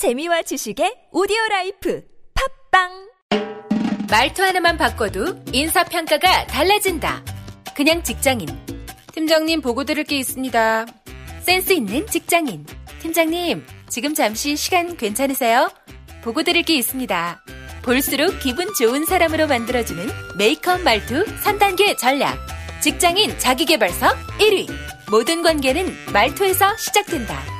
재미와 지식의 오디오 life 팟빵 말투 하나만 바꿔도 인사 평가가 달라진다. 그냥 직장인. 팀장님 보고 드릴 게 있습니다. 센스 있는 직장인. 팀장님, 지금 잠시 시간 괜찮으세요? 보고 드릴 게 있습니다. 볼수록 기분 좋은 사람으로 만들어주는 메이크업 말투 3단계 전략. 직장인 자기개발서 1위. 모든 관계는 말투에서 시작된다.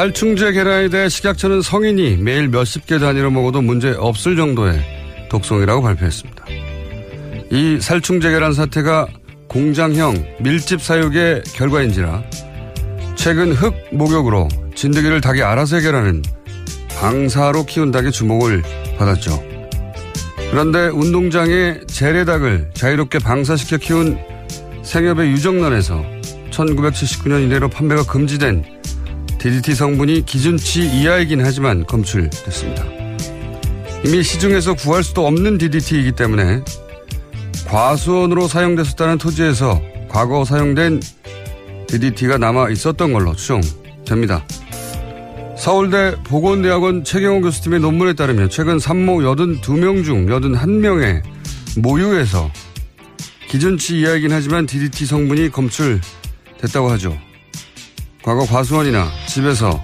살충제 계란에 대해 식약처는 성인이 매일 몇십 개 단위로 먹어도 문제 없을 정도의 독성이라고 발표했습니다. 이 살충제 계란 사태가 공장형 밀집 사육의 결과인지라 최근 흙 목욕으로 진드기를 닭이 알아서 해결하는 방사로 키운 닭의 주목을 받았죠. 그런데 운동장에 재래닭을 자유롭게 방사시켜 키운 생협의 유정란에서 1979년 이래로 판매가 금지된 DDT 성분이 기준치 이하이긴 하지만 검출됐습니다. 이미 시중에서 구할 수도 없는 DDT이기 때문에 과수원으로 사용됐었다는 토지에서 과거 사용된 DDT가 남아 있었던 걸로 추정됩니다. 서울대 보건대학원 최경호 교수팀의 논문에 따르면 최근 산모 82명 중 81명의 모유에서 기준치 이하이긴 하지만 DDT 성분이 검출됐다고 하죠. 과거 과수원이나 집에서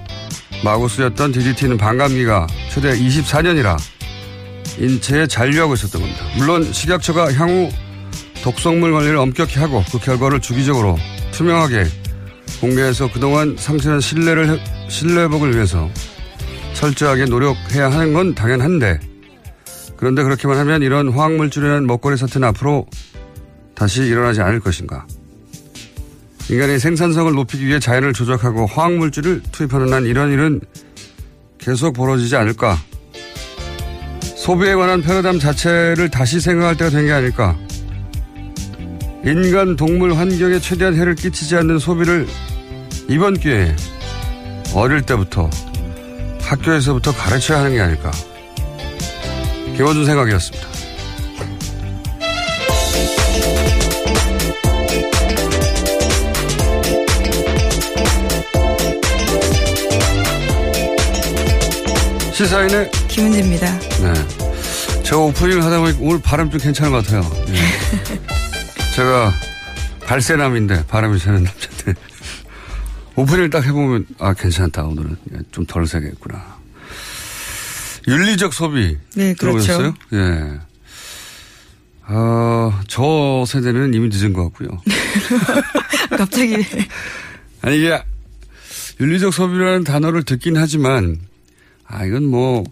마구 쓰였던 DDT는 반감기가 최대 24년이라 인체에 잔류하고 있었던 겁니다. 물론 식약처가 향후 독성물 관리를 엄격히 하고 그 결과를 주기적으로 투명하게 공개해서 그동안 상실한 신뢰를 신뢰 회복을 위해서 철저하게 노력해야 하는 건 당연한데 그런데 그렇게만 하면 이런 화학물질이라는 먹거리 사태는 앞으로 다시 일어나지 않을 것인가? 인간의 생산성을 높이기 위해 자연을 조작하고 화학물질을 투입하는 한 이런 일은 계속 벌어지지 않을까? 소비에 관한 패러다임 자체를 다시 생각할 때가 된 게 아닐까? 인간, 동물, 환경에 최대한 해를 끼치지 않는 소비를 이번 기회에 어릴 때부터 학교에서부터 가르쳐야 하는 게 아닐까? 김원준 생각이었습니다. 시사인의 김은지입니다. 네. 저 오프닝을 하다 보니 오늘 발음 좀 괜찮은 것 같아요. 예. 제가 발세남인데 바람이 새는 남자인데 오프닝을 딱 해보면 아 괜찮다 오늘은 좀 덜 세겠구나. 윤리적 소비 네, 그렇죠. 들어보셨어요? 예. 어, 저 세대는 이미 늦은 것 같고요. 갑자기 아니 이게 윤리적 소비라는 단어를 듣긴 하지만 아 이건 뭐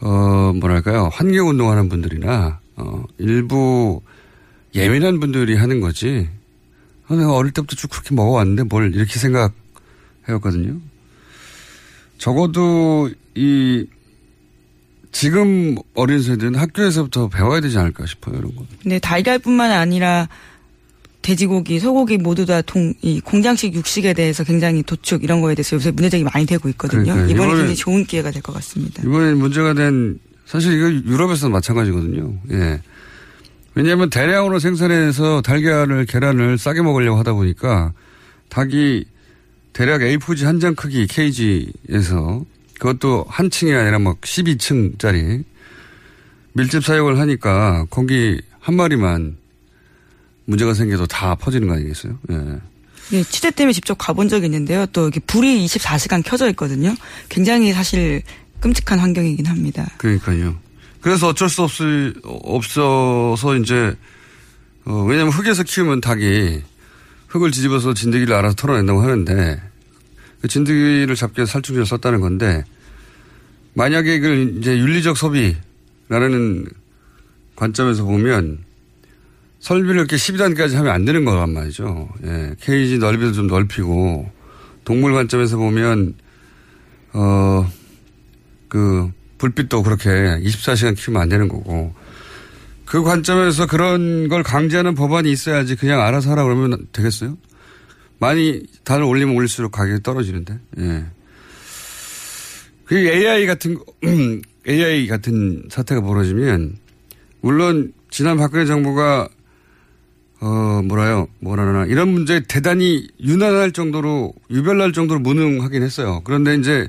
어, 뭐랄까요 환경 운동하는 분들이나 어, 일부 예민한 분들이 하는 거지. 아, 내가 어릴 때부터 쭉 그렇게 먹어왔는데 뭘 이렇게 생각해왔거든요. 적어도 이 지금 어린 세대는 학교에서부터 배워야 되지 않을까 싶어요, 이런 거. 네, 달걀뿐만 아니라 돼지고기, 소고기 모두 다 동, 이 공장식 육식에 대해서 굉장히 도축 이런 거에 대해서 요새 문제제기 많이 되고 있거든요. 그러니까요. 이번에 굉장히 좋은 기회가 될 것 같습니다. 이번에 문제가 된 사실 이거 유럽에서도 마찬가지거든요. 예. 왜냐하면 대량으로 생산해서 달걀을 계란을 싸게 먹으려고 하다 보니까 닭이 대략 A4지 한 장 크기 케이지에서 그것도 한 층이 아니라 막 12층짜리 밀집 사육을 하니까 거기 한 마리만 문제가 생겨도 다 퍼지는 거 아니겠어요? 예. 예, 취재 때문에 직접 가본 적이 있는데요. 또 이렇게 불이 24시간 켜져 있거든요. 굉장히 사실 끔찍한 환경이긴 합니다. 그러니까요. 그래서 어쩔 수 없, 없어서 이제, 어, 왜냐면 흙에서 키우면 닭이 흙을 뒤집어서 진드기를 알아서 털어낸다고 하는데 그 진드기를 잡기 위해서 살충제를 썼다는 건데 만약에 이걸 이제 윤리적 소비라는 관점에서 보면 설비를 이렇게 12단까지 하면 안 되는 거란 말이죠. 예. 케이지 넓이도 좀 넓히고 동물 관점에서 보면 어, 그 불빛도 그렇게 24시간 키우면 안 되는 거고 그 관점에서 그런 걸 강제하는 법안이 있어야지 그냥 알아서 하라 그러면 되겠어요? 많이 단을 올리면 올릴수록 가격이 떨어지는데. 예. 그 AI 같은 거, AI 같은 사태가 벌어지면 물론 지난 박근혜 정부가 어 뭐라요 뭐라나 이런 문제에 대단히 유난할 정도로 유별날 정도로 무능하긴 했어요. 그런데 이제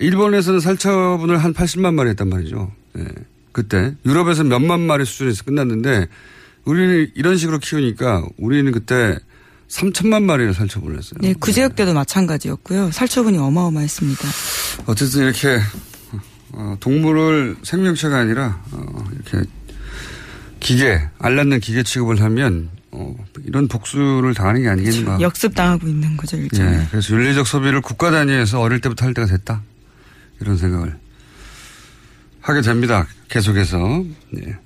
일본에서는 살처분을 한 80만 마리 했단 말이죠. 예. 그때 유럽에서 몇만 마리 수준에서 끝났는데 우리는 이런 식으로 키우니까 우리는 그때 3천만 마리를 살처분을 했어요. 네, 구제역 때도 마찬가지였고요. 살처분이 어마어마했습니다. 어쨌든 이렇게 어, 동물을 생명체가 아니라 어, 이렇게 기계 알 낳는 기계 취급을 하면 어, 이런 복수를 당하는 게 아니겠는가. 역습당하고 있는 거죠, 일종의. 예, 그래서 윤리적 소비를 국가 단위에서 어릴 때부터 할 때가 됐다. 이런 생각을 하게 됩니다. 계속해서. 예.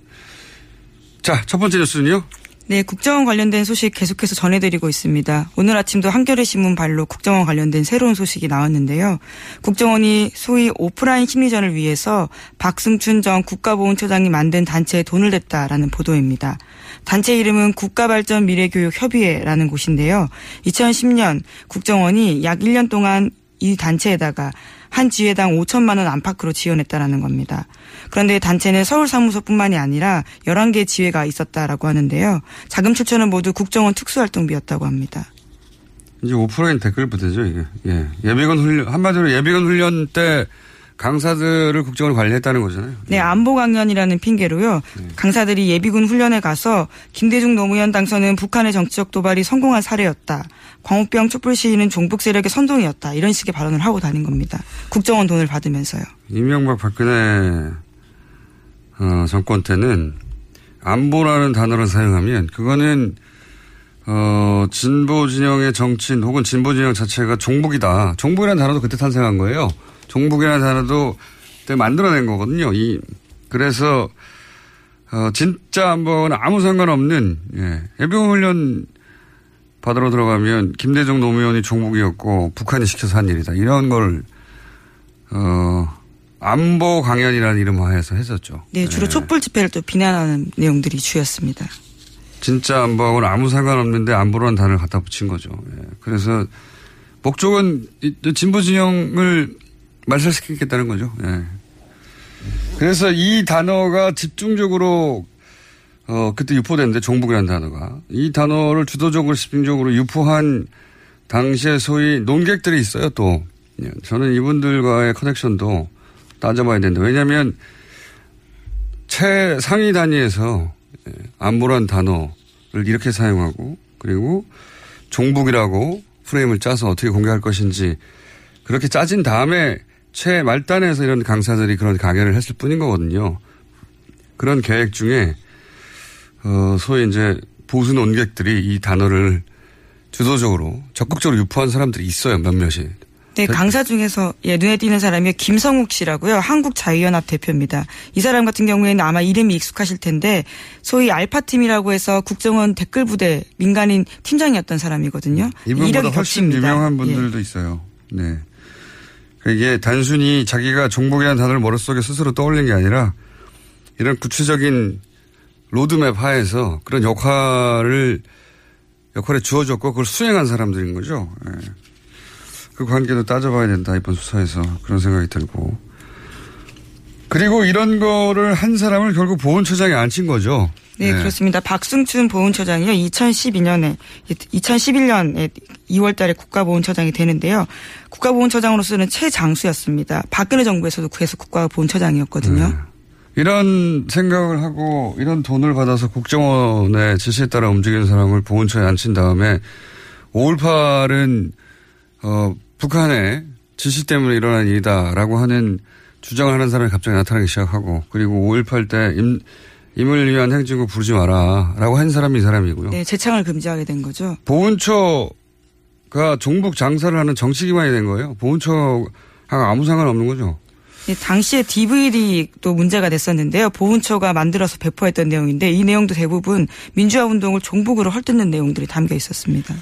자, 첫 번째 뉴스는요. 네, 국정원 관련된 소식 계속해서 전해드리고 있습니다. 오늘 아침도 한겨레 신문 발로 국정원 관련된 새로운 소식이 나왔는데요. 국정원이 소위 오프라인 심리전을 위해서 박승춘 전 국가보훈처장이 만든 단체에 돈을 냈다라는 보도입니다. 단체 이름은 국가발전 미래교육협의회라는 곳인데요. 2010년 국정원이 약 1년 동안 이 단체에다가 한 지회당 5천만 원 안팎으로 지원했다라는 겁니다. 그런데 단체는 서울 사무소뿐만이 아니라 11개 지회가 있었다라고 하는데요. 자금 출처는 모두 국정원 특수활동비였다고 합니다. 이제 오프라인 댓글 부대죠, 이게. 예. 예비군 훈련, 한마디로 예비군 훈련 때 강사들을 국정원이 관리했다는 거잖아요. 네, 안보 강연이라는 핑계로요. 강사들이 예비군 훈련에 가서 김대중 노무현 당선은 북한의 정치적 도발이 성공한 사례였다. 광우병 촛불 시위는 종북 세력의 선동이었다. 이런 식의 발언을 하고 다닌 겁니다. 국정원 돈을 받으면서요. 이명박 박근혜 어, 정권 때는 안보라는 단어를 사용하면 그거는 어, 진보 진영의 정치인 혹은 진보 진영 자체가 종북이다. 종북이라는 단어도 그때 탄생한 거예요. 종북이라는 단어도 그때 만들어낸 거거든요. 이 그래서 어, 진짜 안보는 아무 상관없는 예, 예비군 훈련 받으러 들어가면 김대중 노무현이 종북이었고 북한이 시켜서 한 일이다. 이런 걸 어, 안보 강연이라는 이름 하에서 했었죠. 네, 주로 예. 촛불 집회를 또 비난하는 내용들이 주였습니다. 진짜 안보하고는 아무 상관없는데 안보라는 단어를 갖다 붙인 거죠. 예. 그래서 목적은 이- 진보 진영을 말살시키겠다는 거죠. 예. 그래서 이 단어가 집중적으로 어 그때 유포됐는데 종북이라는 단어가 이 단어를 주도적으로 집중적으로 유포한 당시에 소위 논객들이 있어요 또 예. 저는 이분들과의 커넥션도 따져봐야 된다. 왜냐하면 최상위 단위에서 예, 안보란 단어를 이렇게 사용하고 그리고 종북이라고 프레임을 짜서 어떻게 공개할 것인지 그렇게 짜진 다음에 최말단에서 이런 강사들이 그런 강연을 했을 뿐인 거거든요. 그런 계획 중에 어 소위 이제 보수 논객들이 이 단어를 주도적으로 적극적으로 유포한 사람들이 있어요 몇몇이. 네, 강사 중에서 예, 눈에 띄는 사람이 김성욱 씨라고요. 한국자유연합 대표입니다. 이 사람 같은 경우에는 아마 이름이 익숙하실 텐데 소위 알파팀이라고 해서 국정원 댓글 부대 민간인 팀장이었던 사람이거든요. 이분보다 훨씬 겹칩니다. 유명한 분들도 예. 있어요. 네. 이게 단순히 자기가 종북이라는 단어를 머릿속에 스스로 떠올린 게 아니라 이런 구체적인 로드맵 하에서 그런 역할을 역할에 주어졌고 그걸 수행한 사람들인 거죠. 예. 그 관계도 따져봐야 된다 이번 수사에서 그런 생각이 들고 그리고 이런 거를 한 사람을 결국 보훈처장에 앉힌 거죠. 네, 그렇습니다. 박승춘 보훈처장이요. 2012년에 2011년에 2월 달에 국가보훈처장이 되는데요. 국가보훈처장으로서는 최장수였습니다. 박근혜 정부에서도 계속 국가보훈처장이었거든요. 네. 이런 생각을 하고 이런 돈을 받아서 국정원의 지시에 따라 움직이는 사람을 보훈처에 앉힌 다음에 5.18은 어, 북한의 지시 때문에 일어난 일이다라고 하는 주장을 하는 사람이 갑자기 나타나기 시작하고 그리고 5.18 때 임, 임을 위한 행진구 부르지 마라라고 한 사람이 이 사람이고요. 네, 재창을 금지하게 된 거죠. 보훈처가 종북 장사를 하는 정치기관이 된 거예요. 보훈처하고 아무 상관없는 거죠. 네, 당시에 DVD도 문제가 됐었는데요. 보훈처가 만들어서 배포했던 내용인데 이 내용도 대부분 민주화 운동을 종북으로 헐뜯는 내용들이 담겨 있었습니다.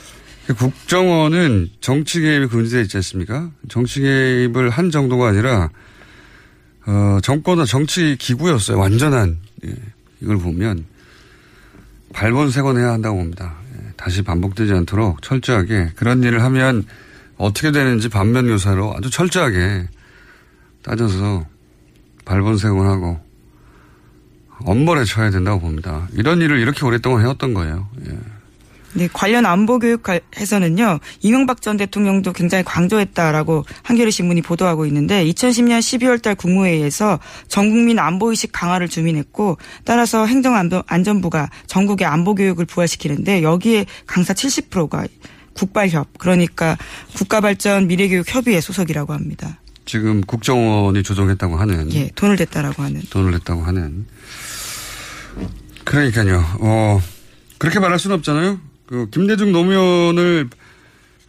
국정원은 정치 개입이 금지되어 있지 않습니까? 정치 개입을 한 정도가 아니라 어, 정권은 정치 기구였어요. 완전한 예, 이걸 보면 발본색원해야 한다고 봅니다. 예, 다시 반복되지 않도록 철저하게 그런 일을 하면 어떻게 되는지 반면 교사로 아주 철저하게 따져서 발본색원하고 엄벌에 쳐야 된다고 봅니다. 이런 일을 이렇게 오랫동안 해왔던 거예요. 예. 네, 관련 안보 교육에서는요, 이명박 전 대통령도 굉장히 강조했다라고 한겨레 신문이 보도하고 있는데, 2010년 12월 달 국무회의에서 전 국민 안보의식 강화를 주민했고, 따라서 행정안전부가 전국의 안보 교육을 부활시키는데, 여기에 강사 70%가 국발협, 그러니까 국가발전 미래교육협의회 소속이라고 합니다. 지금 국정원이 조정했다고 하는. 예, 돈을 댔다라고 하는. 돈을 냈다고 하는. 그러니까요. 어, 그렇게 말할 수는 없잖아요. 그 김대중 노무현을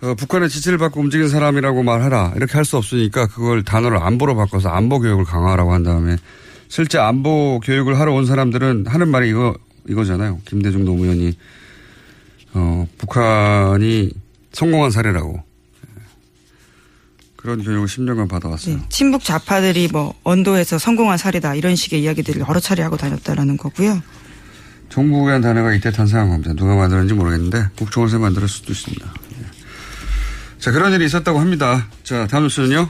어, 북한의 지시를 받고 움직인 사람이라고 말하라 이렇게 할 수 없으니까 그걸 단어를 안보로 바꿔서 안보 교육을 강화하라고 한 다음에 실제 안보 교육을 하러 온 사람들은 하는 말이 이거 이거잖아요. 김대중 노무현이 어, 북한이 성공한 사례라고 그런 교육을 10년간 받아왔어요. 네, 친북 좌파들이 뭐 언도에서 성공한 사례다 이런 식의 이야기들을 여러 차례 하고 다녔다라는 거고요. 정부라는 단어가 이때 탄생한 겁니다. 누가 만들었는지 모르겠는데 국정원에서 만들었을 수도 있습니다. 예. 자 그런 일이 있었다고 합니다. 자 다음 뉴스는요.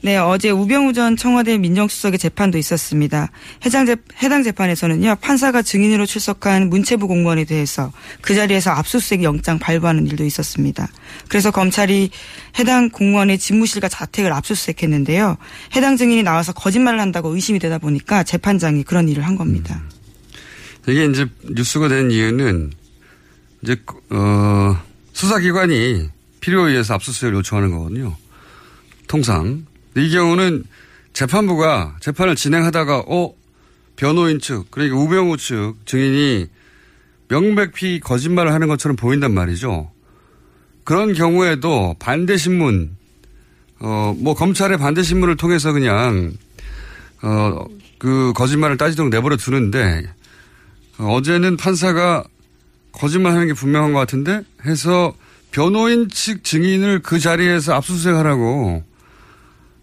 네, 어제 우병우 전 청와대 민정수석의 재판도 있었습니다. 해당, 재, 해당 재판에서는요, 판사가 증인으로 출석한 문체부 공무원에 대해서 그 자리에서 압수수색 영장 발부하는 일도 있었습니다. 그래서 검찰이 해당 공무원의 집무실과 자택을 압수수색했는데요. 해당 증인이 나와서 거짓말을 한다고 의심이 되다 보니까 재판장이 그런 일을 한 겁니다. 음. 이게 이제 뉴스가 된 이유는 이제 어 수사기관이 필요에 의해서 압수수색을 요청하는 거거든요. 통상 이 경우는 재판부가 재판을 진행하다가 어 변호인 측 그러니까 우병우 측 증인이 명백히 거짓말을 하는 것처럼 보인단 말이죠. 그런 경우에도 반대 신문 어 뭐 검찰의 반대 신문을 통해서 그냥 어 그 거짓말을 따지도록 내버려 두는데 어제는 판사가 거짓말 하는 게 분명한 것 같은데 해서 변호인 측 증인을 그 자리에서 압수수색하라고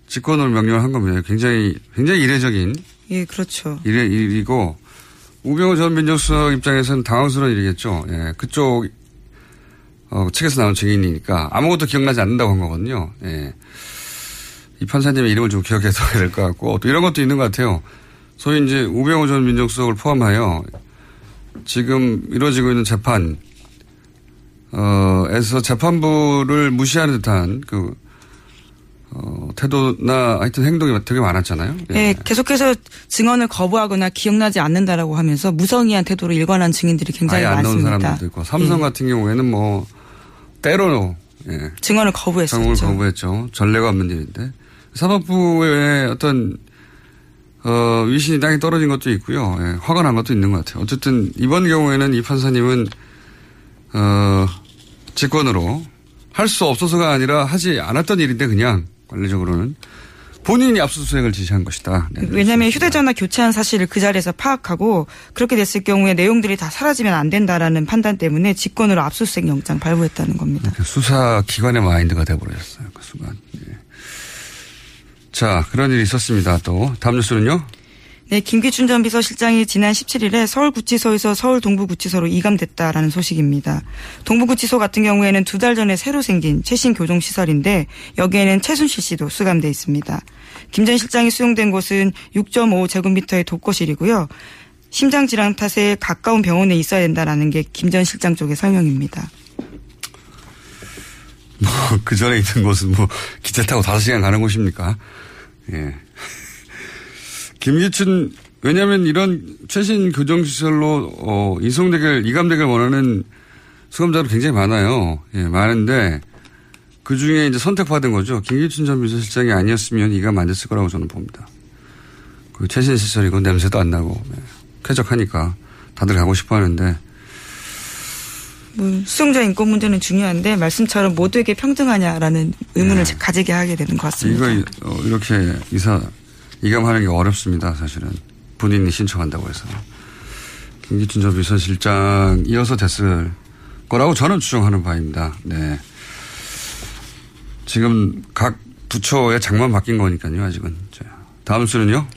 직권을 명령을 한 겁니다. 굉장히 굉장히 이례적인 예, 그렇죠. 일의 일이고 우병우 전 민정수석 입장에서는 당황스러운 일이겠죠. 예, 그쪽 어, 측에서 나온 증인이니까 아무것도 기억나지 않는다고 한 거거든요. 예. 이 판사님의 이름을 좀 기억해둬야 될 것 같고 또 이런 것도 있는 것 같아요. 소위 이제 우병우 전 민정수석을 포함하여 지금 이루어지고 있는 재판, 어, 에서 재판부를 무시하는 듯한 그, 어, 태도나 하여튼 행동이 되게 많았잖아요. 예. 네, 계속해서 증언을 거부하거나 기억나지 않는다라고 하면서 무성의한 태도로 일관한 증인들이 굉장히 아예 안 많습니다. 나온 사람들도 있고 삼성 예. 같은 경우에는 뭐 때로 예. 증언을 거부했었죠. 정을 거부했죠. 전례가 없는 일인데 사법부의 어떤 어, 위신이 땅에 떨어진 것도 있고요. 예, 화가 난 것도 있는 것 같아요. 어쨌든 이번 경우에는 이 판사님은 어, 직권으로 할 수 없어서가 아니라 하지 않았던 일인데 그냥 관례적으로는 본인이 압수수색을 지시한 것이다. 네, 왜냐하면 휴대전화 교체한 사실을 그 자리에서 파악하고 그렇게 됐을 경우에 내용들이 다 사라지면 안 된다라는 판단 때문에 직권으로 압수수색 영장 발부했다는 겁니다. 수사 기관의 마인드가 돼버렸어요. 그 순간. 예. 자, 그런 일이 있었습니다. 또 다음 뉴스는요. 네, 김기춘 전 비서실장이 지난 17일에 서울구치소에서 서울 동부구치소로 이감됐다라는 소식입니다. 동부구치소 같은 경우에는 두 달 전에 새로 생긴 최신 교정 시설인데 여기에는 최순실 씨도 수감돼 있습니다. 김 전 실장이 수용된 곳은 6.5제곱미터의 독거실이고요. 심장 질환 탓에 가까운 병원에 있어야 된다라는 게 김 전 실장 쪽의 설명입니다. 뭐, 그 전에 있던 곳은 뭐, 기차 타고 5시간 가는 곳입니까? 예. 김기춘, 왜냐하면 이런 최신 교정시설로 어, 이송되길 이감되길 원하는 수감자도 굉장히 많아요. 예, 많은데 그 중에 이제 선택받은 거죠. 김기춘 전 비서실장이 아니었으면 이감 안 됐을 거라고 저는 봅니다. 그 최신 시설이고 냄새도 안 나고 네, 쾌적하니까 다들 가고 싶어 하는데 뭐 수용자 인권 문제는 중요한데 말씀처럼 모두에게 평등하냐라는 의문을 네. 가지게 하게 되는 것 같습니다. 이거 어, 이렇게 이사 이감하는 게 어렵습니다. 사실은 본인이 신청한다고 해서 김기춘 전 비서실장 이어서 됐을 거라고 저는 추정하는 바입니다. 네. 지금 각 부처의 장만 바뀐 거니까요. 아직은. 자, 다음 수는요.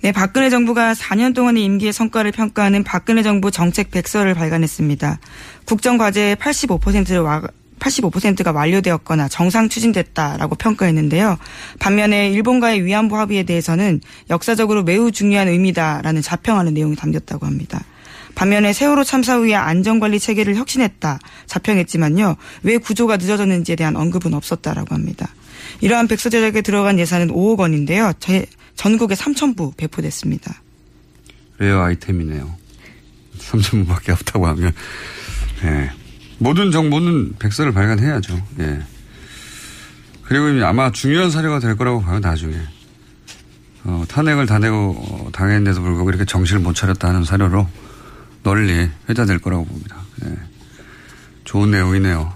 네, 박근혜 정부가 4년 동안의 임기의 성과를 평가하는 박근혜 정부 정책 백서를 발간했습니다. 국정과제의 85%를 와, 85%가 완료되었거나 정상 추진됐다라고 평가했는데요. 반면에 일본과의 위안부 합의에 대해서는 역사적으로 매우 중요한 의미다라는 자평하는 내용이 담겼다고 합니다. 반면에 세월호 참사 후에 안전관리 체계를 혁신했다 자평했지만요. 왜 구조가 늦어졌는지에 대한 언급은 없었다라고 합니다. 이러한 백서 제작에 들어간 예산은 5억 원인데요. 전국에 3,000부 배포됐습니다. rare 아이템이네요. 3,000부밖에 없다고 하면. 네. 모든 정보는 백서를 발간해야죠. 예. 그리고 아마 중요한 사례가 될 거라고 봐요, 나중에. 어, 탄핵을 당하고 어, 당했는데도 불구하고 이렇게 정신을 못 차렸다는 사례로 널리 회자될 거라고 봅니다. 예. 좋은 내용이네요.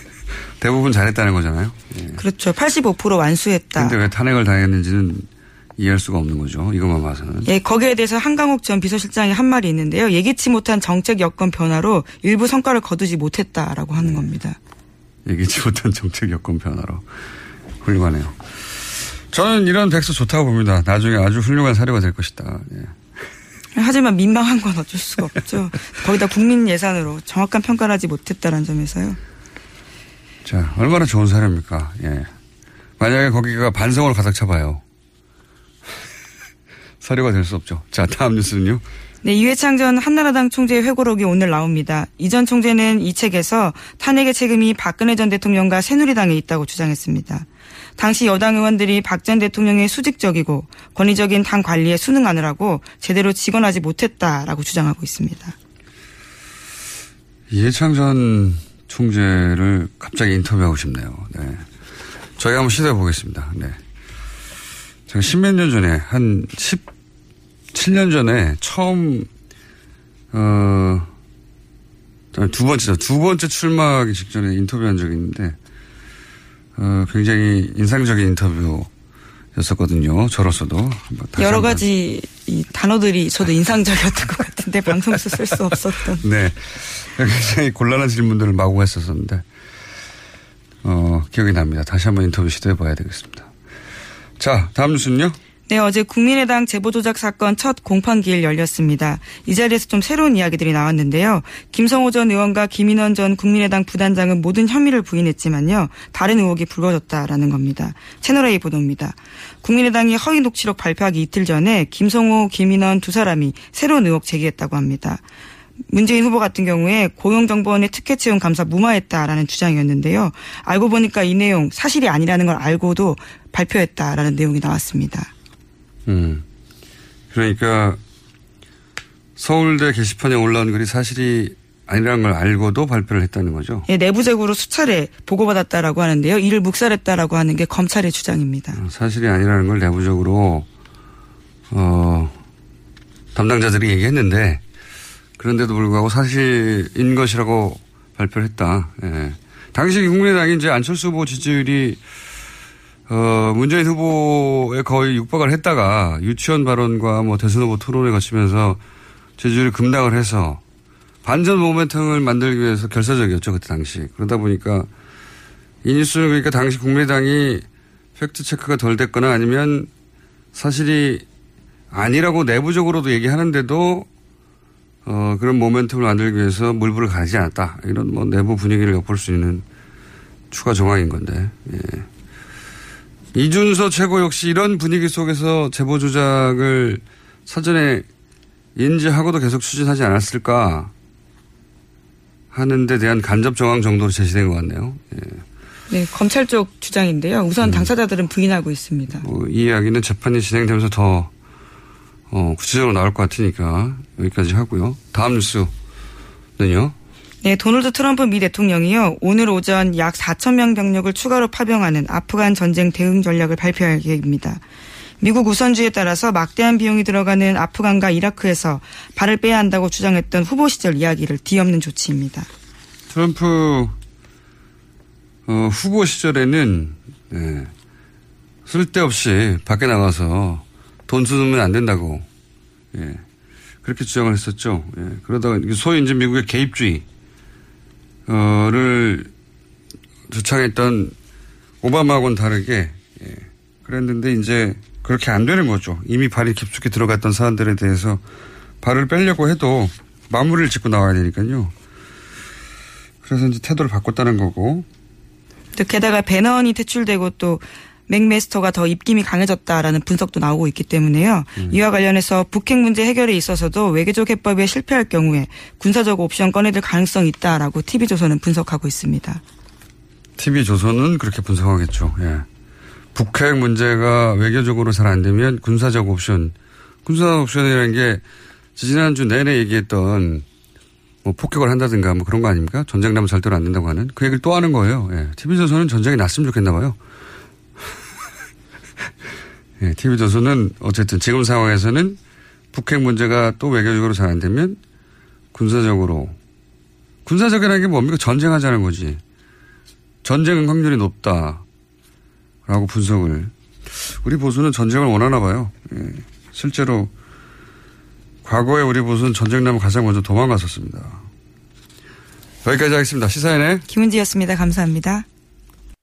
대부분 잘했다는 거잖아요. 예. 그렇죠. 85% 완수했다. 근데 왜 탄핵을 당했는지는 이해할 수가 없는 거죠. 이것만 봐서는. 예, 거기에 대해서 한강욱 전 비서실장이 한 말이 있는데요. 예기치 못한 정책 여건 변화로 일부 성과를 거두지 못했다라고 하는 네. 겁니다. 예기치 못한 정책 여건 변화로. 훌륭하네요. 저는 이런 백서 좋다고 봅니다. 나중에 아주 훌륭한 사례가 될 것이다. 예. 하지만 민망한 건 어쩔 수가 없죠. 거기다 국민 예산으로 정확한 평가를 하지 못했다는 점에서요. 자, 얼마나 좋은 사례입니까? 예. 만약에 거기가 반성으로 가득 차봐요. 사료가 될 수 없죠. 자, 다음 뉴스는요. 네, 이회창 전 한나라당 총재의 회고록이 오늘 나옵니다. 이 전 총재는 이 책에서 탄핵의 책임이 박근혜 전 대통령과 새누리당에 있다고 주장했습니다. 당시 여당 의원들이 박 전 대통령의 수직적이고 권위적인 당 관리에 순응하느라고 제대로 직언하지 못했다라고 주장하고 있습니다. 이해창 전 총재를 갑자기 인터뷰하고 싶네요. 네. 저희 한번 시도해 보겠습니다. 네. 제가 십몇 년 전에 한 17년 전에 처음 어, 두 번째죠. 두 번째 출마하기 직전에 인터뷰한 적이 있는데 어, 굉장히 인상적인 인터뷰였었거든요. 저로서도. 여러 가지 이 단어들이 저도 인상적이었던 것 같은데 방송에서 쓸 수 없었던. 네. 굉장히 곤란한 질문들을 마구 했었었는데 어, 기억이 납니다. 다시 한번 인터뷰 시도해 봐야 되겠습니다. 자, 다음 뉴스는요? 네, 어제 국민의당 제보조작 사건 첫 공판기일 열렸습니다. 이 자리에서 좀 새로운 이야기들이 나왔는데요. 김성호 전 의원과 김인원 전 국민의당 부단장은 모든 혐의를 부인했지만요. 다른 의혹이 불거졌다라는 겁니다. 채널A 보도입니다. 국민의당이 허위 녹취록 발표하기 이틀 전에 김성호, 김인원 두 사람이 새로운 의혹 제기했다고 합니다. 문재인 후보 같은 경우에 고용정보원의 특혜 채용 감사 무마했다라는 주장이었는데요. 알고 보니까 이 내용 사실이 아니라는 걸 알고도 발표했다라는 내용이 나왔습니다. 음. 그러니까 서울대 게시판에 올라온 글이 사실이 아니라는 걸 알고도 발표를 했다는 거죠. 예, 내부적으로 수차례 보고받았다라고 하는데요. 이를 묵살했다라고 하는 게 검찰의 주장입니다. 어, 사실이 아니라는 걸 내부적으로 어 담당자들이 얘기했는데 그런데도 불구하고 사실인 것이라고 발표를 했다. 예. 당시 국민의당이 이제 안철수 후보 지지율이 어, 문재인 후보에 거의 육박을 했다가 유치원 발언과 뭐 대선 후보 토론을 거치면서 지지율이 급락을 해서 반전 모멘텀을 만들기 위해서 결사적이었죠. 그때 당시. 그러다 보니까 이 뉴스는 그러니까 당시 국민의당이 팩트체크가 덜 됐거나 아니면 사실이 아니라고 내부적으로도 얘기하는데도 어, 그런 모멘텀을 만들기 위해서 물불을 가지 않았다. 이런 뭐 내부 분위기를 엿볼 수 있는 추가 정황인 건데. 예. 이준서 최고 역시 이런 분위기 속에서 제보 조작을 사전에 인지하고도 계속 추진하지 않았을까 하는 데 대한 간접 정황 정도로 제시된 것 같네요. 예. 네, 검찰 쪽 주장인데요. 우선 음. 당사자들은 부인하고 있습니다. 뭐, 이 이야기는 재판이 진행되면서 더 어, 구체적으로 나올 것 같으니까 여기까지 하고요. 다음 뉴스는요. 네, 도널드 트럼프 미 대통령이요. 오늘 오전 약 4천 명 병력을 추가로 파병하는 아프간 전쟁 대응 전략을 발표할 계획입니다. 미국 우선주의에 따라서 막대한 비용이 들어가는 아프간과 이라크에서 발을 빼야 한다고 주장했던 후보 시절 이야기를 뒤엎는 조치입니다. 트럼프 어, 후보 시절에는 예, 쓸데없이 밖에 나가서 돈 쓰면 안 된다고 예, 그렇게 주장을 했었죠. 예, 그러다가 소위 이제 미국의 개입주의 를 주창했던 오바마하고는 다르게 예, 그랬는데 이제 그렇게 안 되는 거죠. 이미 발이 깊숙이 들어갔던 사안들에 대해서 발을 빼려고 해도 마무리를 짓고 나와야 되니까요. 그래서 이제 태도를 바꿨다는 거고 또 게다가 배너원이 퇴출되고 또 맥메스터가 더 입김이 강해졌다라는 분석도 나오고 있기 때문에요. 이와 관련해서 북핵 문제 해결에 있어서도 외교적 해법에 실패할 경우에 군사적 옵션 꺼내들 가능성이 있다라고 TV조선은 분석하고 있습니다. TV 조선은 그렇게 분석하겠죠. 예. 북핵 문제가 외교적으로 잘 안 되면 군사적 옵션, 군사적 옵션이라는 게 지지난주 내내 얘기했던 뭐 폭격을 한다든가 뭐 그런 거 아닙니까? 전쟁 나면 절대로 안 된다고 하는 그 얘기를 또 하는 거예요. 예. TV조선은 전쟁이 났으면 좋겠나 봐요. 예, TV조선은 어쨌든 지금 상황에서는 북핵 문제가 또 외교적으로 잘 안 되면 군사적으로 군사적이라는 게 뭡니까? 전쟁하자는 거지. 전쟁 확률이 높다라고 분석을 우리 보수는 전쟁을 원하나 봐요. 예. 실제로 과거에 우리 보수는 전쟁 나면 가장 먼저 도망갔었습니다. 여기까지 하겠습니다. 시사인의 김은지였습니다. 감사합니다.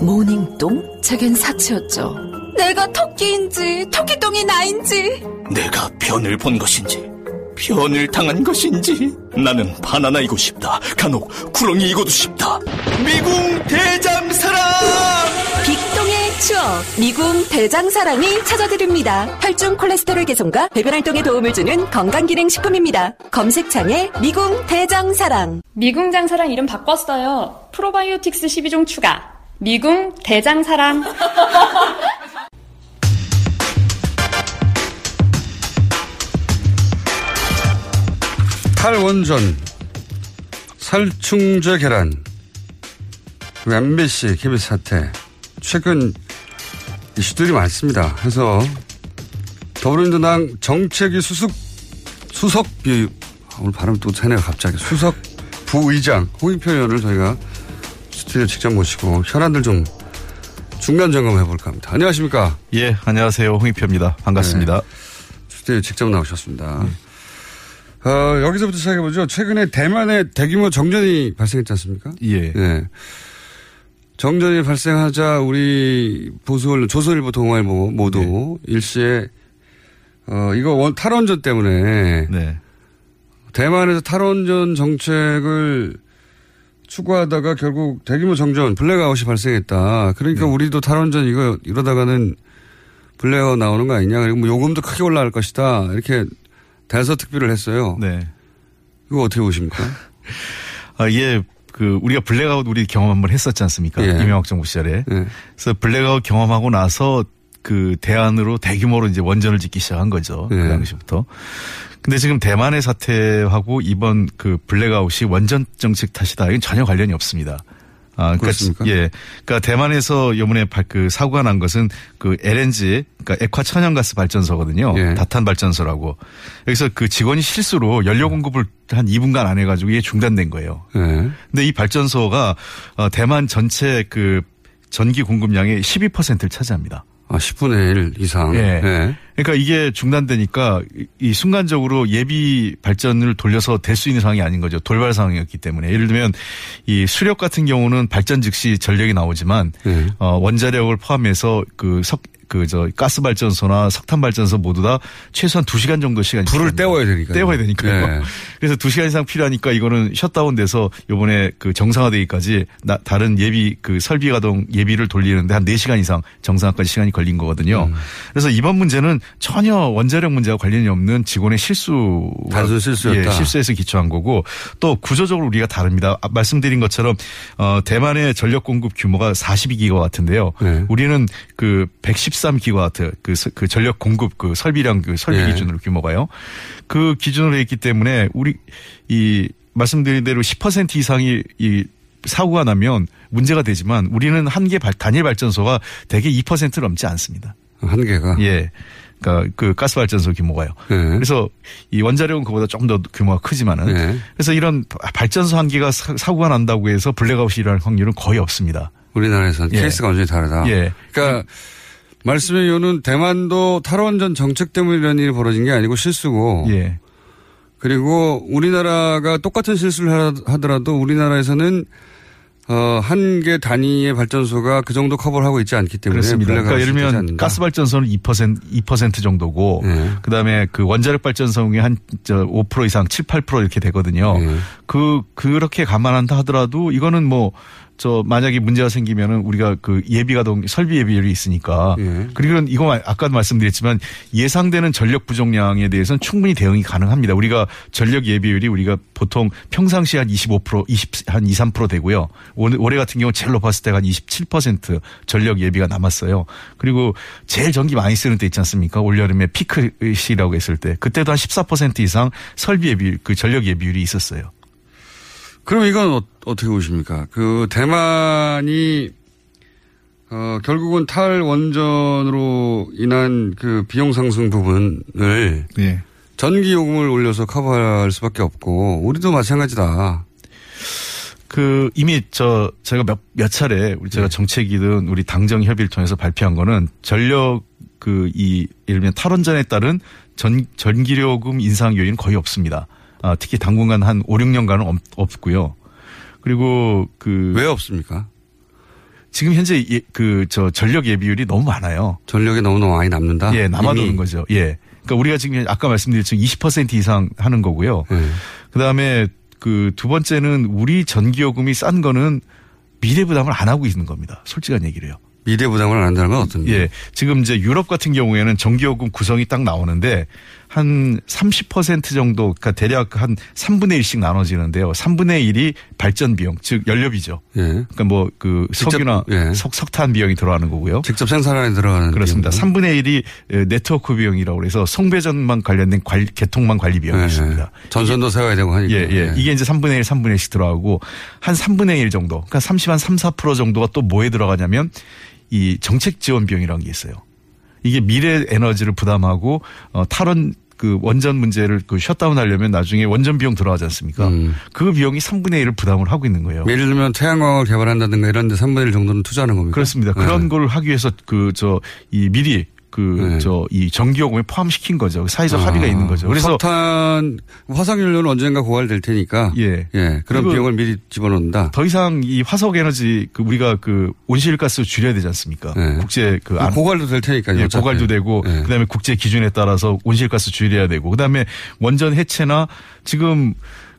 모닝똥? 제겐 사치였죠. 내가 토끼인지 토끼똥이 나인지 내가 변을 본 것인지 변을 당한 것인지 나는 바나나이고 싶다 간혹 구렁이이고도 싶다 미궁 대장사랑 빅똥의 추억 미궁 대장사랑이 찾아드립니다. 혈중 콜레스테롤 개선과 배변 활동에 도움을 주는 건강기능식품입니다. 검색창에 미궁 대장사랑 미궁장사랑 이름 바꿨어요. 프로바이오틱스 12종 추가. 미궁 대장사랑. 탈원전, 살충제 계란, MBC, KBS 사태, 최근 이슈들이 많습니다. 해서 더불어민주당 정책위 수석, 수석 오늘 발음 또 새네요, 갑자기. 수석 부의장 홍익표 의원을 저희가 스튜디오 직접 모시고 현안들 좀 중간 점검해 볼까 합니다. 안녕하십니까? 예, 안녕하세요. 홍익표입니다. 반갑습니다. 네. 스튜디오 직접 나오셨습니다. 어, 여기서부터 시작해보죠. 최근에 대만에 대규모 정전이 발생했지 않습니까? 예. 예. 정전이 발생하자 우리 보수 언론, 조선일보, 동아일보 모두 네. 일시에 어, 이거 원, 탈원전 때문에 네. 대만에서 탈원전 정책을 추구하다가 결국 대규모 정전, 블랙아웃이 발생했다. 그러니까 우리도 탈원전 이거 이러다가는 블랙아웃 나오는 거 아니냐. 그리고 뭐 요금도 크게 올라갈 것이다. 이렇게 대서특필을 했어요. 네. 이거 어떻게 보십니까? 아, 예, 그, 우리가 블랙아웃 우리 경험 한번 했었지 않습니까? 예. 이명박 정부 시절에. 그래서 블랙아웃 경험하고 나서 그 대안으로 대규모로 이제 원전을 짓기 시작한 거죠. 예. 그 당시부터. 근데 지금 대만의 사태하고 이번 그 블랙아웃이 원전 정책 탓이다. 이건 전혀 관련이 없습니다. 아, 그러니까 그렇습니까? 예. 그러니까 대만에서 요번에 발- 그 사고가 난 것은 그 LNG, 그러니까 액화 천연가스 발전소거든요. 예. 다탄 발전소라고. 여기서 그 직원이 실수로 연료 공급을 한 2분간 안 해 가지고 이게 중단된 거예요. 예. 근데 이 발전소가 어, 대만 전체 그 전기 공급량의 12%를 차지합니다. 아, 10분의 1 이상. 예. 예. 그러니까 이게 중단되니까 이- 이 순간적으로 예비 발전을 돌려서 될 수 있는 상황이 아닌 거죠. 돌발 상황이었기 때문에. 예를 들면 이 수력 같은 경우는 발전 즉시 전력이 나오지만 예. 어, 원자력을 포함해서 그 석, 그, 저, 가스 발전소나 석탄 발전소 모두 다 최소한 2시간 정도 시간이 불을 필요합니다. 떼워야 되니까요. 떼워야 되니까요. 예. 그래서 2시간 이상 필요하니까 이거는 셧다운 돼서 요번에 그 정상화되기까지 나- 다른 예비 그 설비 가동 예비를 돌리는데 한 4시간 이상 정상화까지 시간이 걸린 거거든요. 음. 그래서 이번 문제는 전혀 원자력 문제와 관련이 없는 직원의 실수 단순 실수였다. 예, 실수에서 기초한 거고 또 구조적으로 우리가 다릅니다. 아, 말씀드린 것처럼 어, 대만의 전력 공급 규모가 42기가 같은데요. 네. 우리는 그 113기가와트 그, 서- 그 전력 공급 그 설비량 그 설비 네. 기준으로 규모가요. 그 기준으로 했기 때문에 우리 이 말씀드린 대로 10% 이상이 이 사고가 나면 문제가 되지만 우리는 한 개 단일 발전소가 대개 2% 넘지 않습니다. 한 개가. 예. 그러니까 그 가스 발전소 규모가요. 예. 그래서 이 원자력은 그보다 조금 더 규모가 크지만은 예. 그래서 이런 발전소 한 개가 사- 사고가 난다고 해서 블랙아웃이 일어날 확률은 거의 없습니다. 우리나라에서는 예. 케이스가 완전히 다르다. 예. 그러니까 말씀의 이유는 대만도 탈원전 정책 때문에 이런 일이 벌어진 게 아니고 실수고. 예. 그리고 우리나라가 똑같은 실수를 하- 하더라도 우리나라에서는 어, 한 개 단위의 발전소가 그 정도 커버를 하고 있지 않기 때문에 그렇습니다. 그러니까 예를 들면. 가스 발전소는 2% 2% 정도고 예. 그다음에 그 원자력 발전소의 한5% 이상 7, 8% 이렇게 되거든요. 예. 그 그렇게 감안한다 하더라도 이거는 뭐 저 만약에 문제가 생기면은 우리가 그 예비 가동 설비 예비율이 있으니까 예. 그리고 이거 아까도 말씀드렸지만 예상되는 전력 부족량에 대해서는 충분히 대응이 가능합니다. 우리가 전력 예비율이 우리가 보통 평상시 한 25% 20, 한 2, 3% 되고요. 올- 올해 같은 경우 제일 높았을 때가 한 27% 전력 예비가 남았어요. 그리고 제일 전기 많이 쓰는 때 있지 않습니까? 올 여름에 피크 시라고 했을 때 그때도 한 14% 이상 설비 예비 그 전력 예비율이 있었어요. 그럼 이건 어, 떻게 보십니까? 그 대만이 어, 결국은 탈원전으로 인한 그 비용 상승 부분을 예. 전기 요금을 올려서 커버할 수밖에 없고 우리도 마찬가지다. 그 이미 저 제가 몇, 몇 차례 우리 제가 정책이든 우리 당정 협의를 통해서 발표한 거는 전력 그 이 예를 들면 탈원전에 따른 전 전기료금 인상 요인은 거의 없습니다. 아, 특히 당분간 한 5, 6년간은 없, 없고요. 그리고 그 왜 없습니까? 지금 현재 그저 전력 예비율이 너무 많아요. 전력이 너무너무 많이 남는다. 예, 남아도는 이미. 거죠. 예. 그러니까 우리가 지금 아까 말씀드렸지만 20% 이상 하는 거고요. 예. 그다음에 그 두 번째는 우리 전기요금이 싼 거는 미래 부담을 안 하고 있는 겁니다. 솔직한 얘기를 해요. 미래 부담을 안 한다는 건 어떤 예. 지금 이제 유럽 같은 경우에는 전기요금 구성이 딱 나오는데 한 30% 정도, 그러니까 대략 한 3분의 1씩 나눠지는데요. 3분의 1이 발전 비용, 즉 연료비죠. 예. 그러니까 뭐 그 석유나 예. 석, 석탄 비용이 들어가는 거고요. 직접 생산에 들어가는 그렇습니다. 비용은? 3분의 1이 네트워크 비용이라고 그래서 송배전만 관련된 관리, 개통망 관리 비용이 예, 있습니다. 예. 전선도 세워야 되고 하니까. 예, 예. 이게 이제 3분의 1, 3분의 1씩 들어가고 한 3분의 1 정도, 그러니까 30, 한 3, 4% 정도가 또 뭐에 들어가냐면 이 정책 지원 비용이라는 게 있어요. 이게 미래 에너지를 부담하고 어, 탈원 그 원전 문제를 그 셧다운 하려면 나중에 원전 비용 들어가지 않습니까? 그 비용이 3분의 1을 부담을 하고 있는 거예요. 예를 들면 태양광을 개발한다든가 이런 데 3분의 1 정도는 투자하는 겁니까? 그렇습니다. 예. 그런 걸 하기 위해서 그 저 이 미리 그 저이 전기요금에 포함시킨 거죠. 사회적 아, 합의가 있는 거죠. 그래서 석탄 화석연료는 언젠가 고갈될 테니까 예. 예, 그런 비용을 미리 집어넣는다. 더 이상 이 화석 에너지 그 우리가 그 온실가스 줄여야 되지 않습니까? 네. 국제 그 안- 고갈도 될 테니까요. 예. 고갈도 되고 그다음에 국제 기준에 따라서 온실가스 줄여야 되고 그다음에 원전 해체나 지금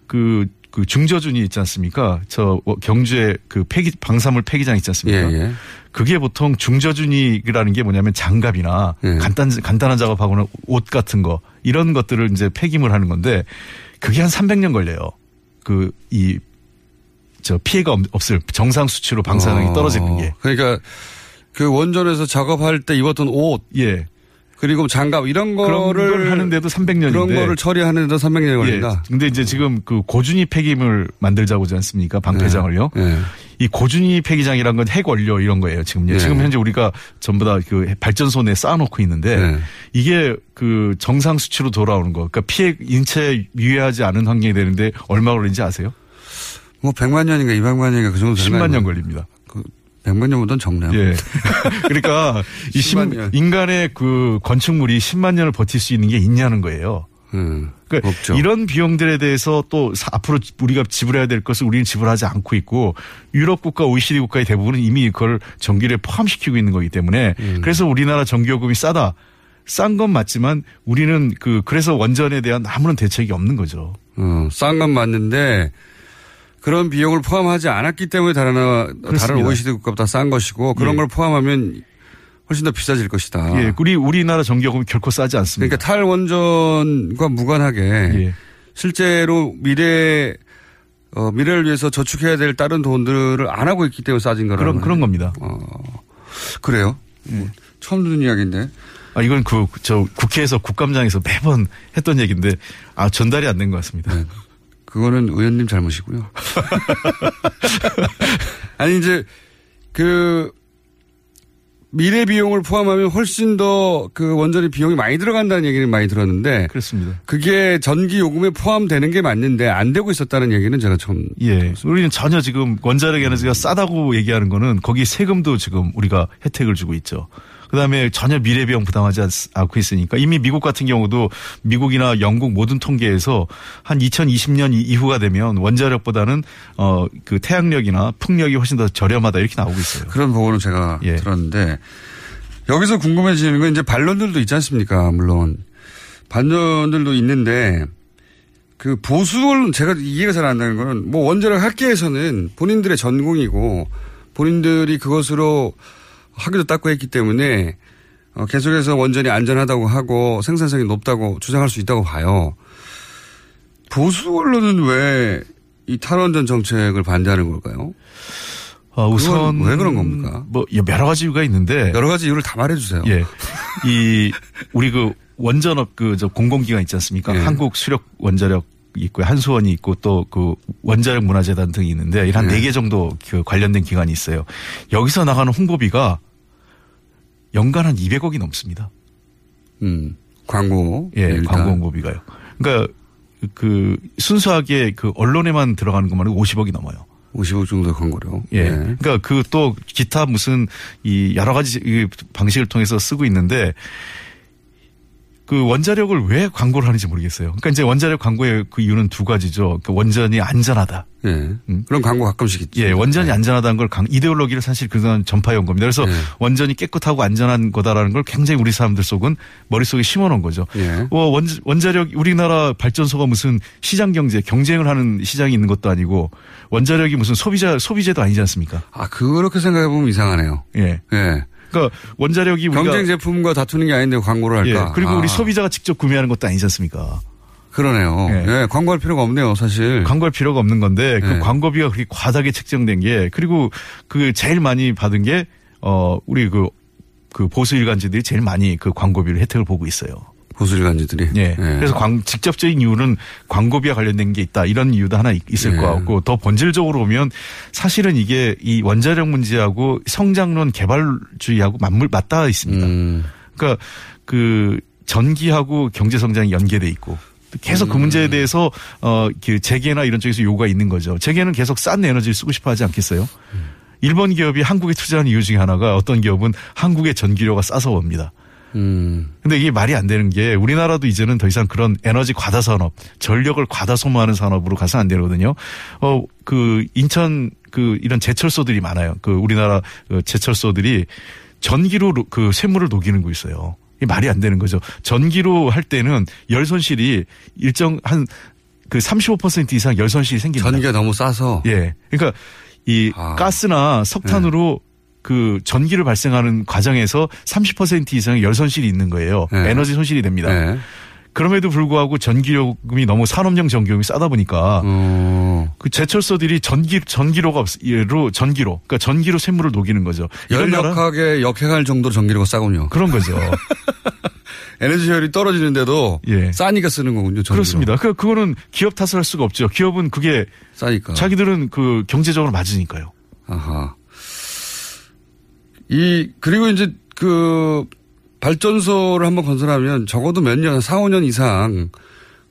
그, 그 중저준이 있지 않습니까? 저 경주에 그 폐기 방사물 폐기장 있지 않습니까? 예, 예. 그게 보통 중저준이라는 게 뭐냐면 장갑이나 예. 간단 간단한 작업하거나 옷 같은 거 이런 것들을 이제 폐기물 하는 건데 그게 한 300년 걸려요. 그 이 저 피해가 없- 없을 정상 수치로 방사능이 어, 떨어지는 게. 그러니까 그 원전에서 작업할 때 입었던 옷, 예. 그리고 장갑 이런 거를 걸 하는데도 300년인데 그런 거를 처리하는데도 300년이 걸린다. 예. 근데 이제 지금 그 고준위 폐기물 만들자고 하지 않습니까? 방패장을요. 예. 이 고준위 폐기장이란 건 핵 원료 이런 거예요. 지금요. 예. 지금 현재 우리가 전부 다 그 발전소 내에 쌓아놓고 있는데 예. 이게 그 정상 수치로 돌아오는 거. 그러니까 피해 인체에 유해하지 않은 환경이 되는데 얼마 걸리는지 아세요? 뭐 100만 년인가 200만 년인가 그 정도 되는 10만 거 년? 걸립니다. 100만 년보다는 적네요. 예. 그러니까 이 10만 10, 년. 인간의 그 건축물이 10만 년을 버틸 수 있는 게 있냐는 거예요. 음, 그러니까 없죠. 이런 비용들에 대해서 또 사- 앞으로 우리가 지불해야 될 것을 우리는 지불하지 않고 있고 유럽 국가, OECD 국가의 대부분은 이미 그걸 전기를 포함시키고 있는 거기 때문에 음. 그래서 우리나라 전기요금이 싸다. 싼 건 맞지만 우리는 그 그래서 원전에 대한 아무런 대책이 없는 거죠. 어, 싼건 맞는데 그런 비용을 포함하지 않았기 때문에 다른 나라- 다른 그렇습니다. OECD 국가보다 싼 것이고 그런 예. 걸 포함하면 훨씬 더 비싸질 것이다. 예, 우리 우리나라 전기요금이 결코 싸지 않습니다. 그러니까 탈원전과 무관하게 예. 실제로 미래 어, 미래를 위해서 저축해야 될 다른 돈들을 안 하고 있기 때문에 싸진 거라는 그런 그런 겁니다. 어, 그래요? 뭐 처음 듣는 이야기인데. 아, 이건 그, 저, 국회에서 국감장에서 매번 했던 얘기인데, 아, 전달이 안 된 것 같습니다. 네. 그거는 의원님 잘못이고요. 아니 이제 그 미래 비용을 포함하면 훨씬 더 그 원전의 비용이 많이 들어간다는 얘기는 많이 들었는데 그렇습니다. 그게 전기 요금에 포함되는 게 맞는데 안 되고 있었다는 얘기는 제가 처음 예. 우리는 전혀 지금 원자력 에너지가 싸다고 얘기하는 거는 거기 세금도 지금 우리가 혜택을 주고 있죠. 그 다음에 전혀 미래 비용 부담하지 않- 않고 있으니까 이미 미국 같은 경우도 미국이나 영국 모든 통계에서 한 2020년 이후가 되면 원자력보다는 어, 그 태양력이나 풍력이 훨씬 더 저렴하다 이렇게 나오고 있어요. 그런 보고는 제가 예. 들었는데 여기서 궁금해지는 건 이제 반론들도 있지 않습니까? 물론 반론들도 있는데 그 보수 언론 제가 이해가 잘 안 되는 거는 뭐 원자력 학계에서는 본인들의 전공이고 본인들이 그것으로 학위도 땄고 했기 때문에 어, 계속해서 원전이 안전하다고 하고 생산성이 높다고 주장할 수 있다고 봐요. 보수 언론은 왜 이 탈원전 정책을 반대하는 걸까요? 어, 우선 왜 그런 겁니까? 뭐 여러 가지 이유가 있는데 여러 가지 이유를 다 말해 주세요. 예. 이 우리 그 원전업 그 저 공공기관 있지 않습니까? 예. 한국 수력 원자력 있고요. 한수원이 있고 또 그 원자력 문화재단 등이 있는데 이한 예. 네개 정도 그 관련된 기관이 있어요. 여기서 나가는 홍보비가 연간 한 200억이 넘습니다. 음. 광고. 예, 일단. 광고 홍보비가요. 그러니까 그 순수하게 그 언론에만 들어가는 것만 해도 50억이 넘어요. 50억 정도 광고료. 예. 네. 그러니까 그 또 기타 무슨 이 여러 가지 이 방식을 통해서 쓰고 있는데 그 원자력을 왜 광고를 하는지 모르겠어요. 그러니까 이제 원자력 광고의 그 이유는 두 가지죠. 그 원전이 안전하다. 예. 그런 광고 가끔씩 있죠. 예, 원전이 안전하다는 걸 강, 이데올로기를 사실 그동안 전파해 온 겁니다. 그래서 원전이 깨끗하고 안전한 거다라는 걸 굉장히 우리 사람들 속은 머릿속에 심어 놓은 거죠. 예. 어, 원, 원자력, 우리나라 발전소가 무슨 시장 경제, 경쟁을 하는 시장이 있는 것도 아니고 원자력이 무슨 소비자, 소비재도 아니지 않습니까? 아, 그렇게 생각해 보면 이상하네요. 예. 예. 그러니까 원자력이 경쟁 제품과 다투는 게 아닌데 광고를 할까? 예, 그리고 아, 우리 소비자가 직접 구매하는 것도 아니지 않습니까? 그러네요. 예. 예. 광고할 필요가 없네요, 사실. 광고할 필요가 없는 건데 그 예. 광고비가 그렇게 과다하게 책정된 게 그리고 그 제일 많이 받은 게 어, 우리 그, 그 보수 일간지들이 제일 많이 그 광고비를 혜택을 보고 있어요. 보수 일간지들이. 예. 그래서 광, 직접적인 이유는 광고비와 관련된 게 있다. 이런 이유도 하나 있- 있을 예. 것 같고 더 본질적으로 보면 사실은 이게 이 원자력 문제하고 성장론 개발주의하고 맞물, 맞닿아 있습니다. 음. 그러니까 그 전기하고 경제 성장이 연계돼 있고 계속 그 문제에 대해서 어 그 재계나 이런 쪽에서 요구가 있는 거죠. 재계는 계속 싼 에너지를 쓰고 싶어 하지 않겠어요? 일본 기업이 한국에 투자하는 이유 중에 하나가 어떤 기업은 한국의 전기료가 싸서 옵니다. 음. 근데 이게 말이 안 되는 게 우리나라도 이제는 더 이상 그런 에너지 과다 산업, 전력을 과다 소모하는 산업으로 가서 안 되거든요. 어, 그 인천 그 이런 제철소들이 많아요. 그 우리나라 그 제철소들이 전기로 노- 그 쇠물을 녹이는 거 있어요. 이게 말이 안 되는 거죠. 전기로 할 때는 열 손실이 일정 한 그 35% 이상 열 손실이 생깁니다. 전기가 너무 싸서. 예. 그러니까 이 가스나 석탄으로 네. 그 전기를 발생하는 과정에서 30% 이상의 열 손실이 있는 거예요. 네. 에너지 손실이 됩니다. 네. 그럼에도 불구하고 전기요금이 너무 산업용 전기요금이 싸다 보니까 어. 그 제철소들이 전기 전기로가 없, 로 전기로 그러니까 전기로 쇠물을 녹이는 거죠. 열역하게 역행할 정도로 전기료가 싸군요. 그런 거죠. 에너지 효율이 떨어지는데도 싸니까 쓰는 거군요. 전기로. 예. 그렇습니다. 그 그거는 기업 탓을 할 수가 없죠. 기업은 그게 싸니까. 자기들은 그 경제적으로 맞으니까요. 아하. 이 그리고 이제 그 발전소를 한번 건설하면 적어도 몇 년, 4, 5년 이상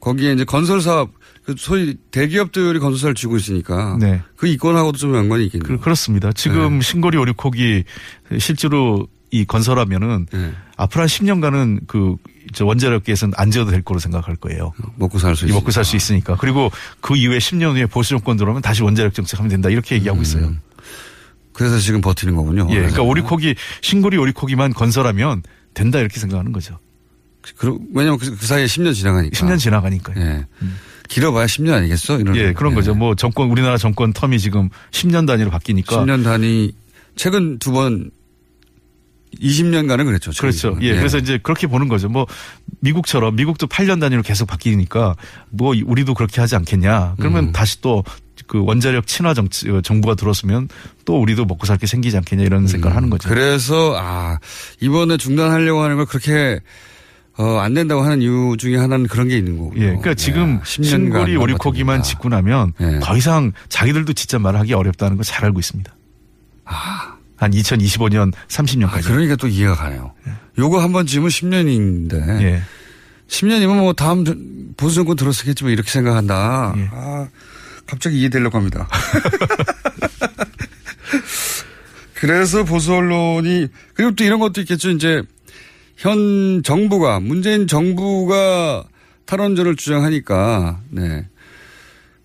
거기에 이제 건설 사업 그 소위 대기업들이 건설사를 쥐고 있으니까 네. 그 이권하고도 좀 연관이 있겠네요. 그, 렇습니다 지금 신고리 오리콕이 실제로 이 건설하면은 네. 앞으로 한 10년간은 그저 원자력계에서는 안 지어도 될 거로 생각할 거예요. 먹고 살 수 있으니까. 먹고 살 수 있으니까. 그리고 그 이후에 10년 후에 보수 정권 들어오면 다시 원자력 정책하면 된다. 이렇게 얘기하고 있어요. 음. 그래서 지금 버티는 거군요. 예. 그러니까 오리콕이 신고리 오리콕이만 건설하면 된다 이렇게 생각하는 거죠. 그, 왜냐면 그, 그 사이에 10년 지나가니까. 10년 지나가니까요. 예. 길어봐야 10년 아니겠어? 이런 예, 그런 거죠. 뭐 정권 우리나라 정권 텀이 지금 10년 단위로 바뀌니까 10년 단위 최근 두 번 20년간은 그랬죠. 그렇죠. 예, 그래서 이제 그렇게 보는 거죠. 뭐 미국처럼 미국도 8년 단위로 계속 바뀌니까 뭐 우리도 그렇게 하지 않겠냐. 그러면 음. 다시 또 그 원자력 친화 정, 정부가 들어서면 또 우리도 먹고 살 게 생기지 않겠냐 이런 생각을 하는 거죠. 그래서 아 이번에 중단하려고 하는 걸 그렇게 어, 안 된다고 하는 이유 중에 하나는 그런 게 있는 거고요. 예, 그러니까 지금 10년간 신고리 오리코기만 짓고 나면 더 이상 자기들도 진짜 말하기 어렵다는 걸 잘 알고 있습니다. 한 2025년 30년까지. 아, 그러니까 또 이해가 가요. 요거 한번 지으면 10년인데. 예. 10년이면 뭐 다음 전- 보수 정권 들었겠지 뭐 이렇게 생각한다. 예. 아, 갑자기 이해되려고 합니다. 그래서 보수 언론이 그리고 또 이런 것도 있겠죠. 이제 현 정부가 문재인 정부가 탈원전을 주장하니까 네.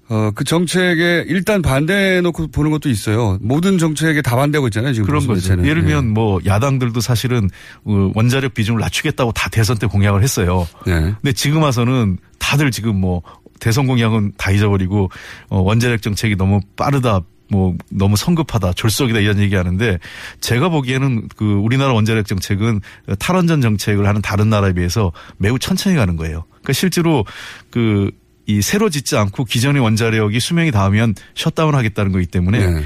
어, 그 정책에 일단 반대해놓고 보는 것도 있어요. 모든 정책에 다 반대하고 있잖아요. 지금 그런 거죠. 예를 예. 들면 뭐 야당들도 사실은 어, 원자력 비중을 낮추겠다고 다 대선 때 공약을 했어요. 네. 근데 지금 와서는 다들 지금 뭐 대선 공약은 다 잊어버리고 어, 원자력 정책이 너무 빠르다. 뭐 너무 성급하다, 졸속이다 이런 얘기하는데 제가 보기에는 그 우리나라 원자력 정책은 탈원전 정책을 하는 다른 나라에 비해서 매우 천천히 가는 거예요. 그러니까 실제로 그이 새로 짓지 않고 기존의 원자력이 수명이 닿으면 셧다운 하겠다는 거기 때문에 네.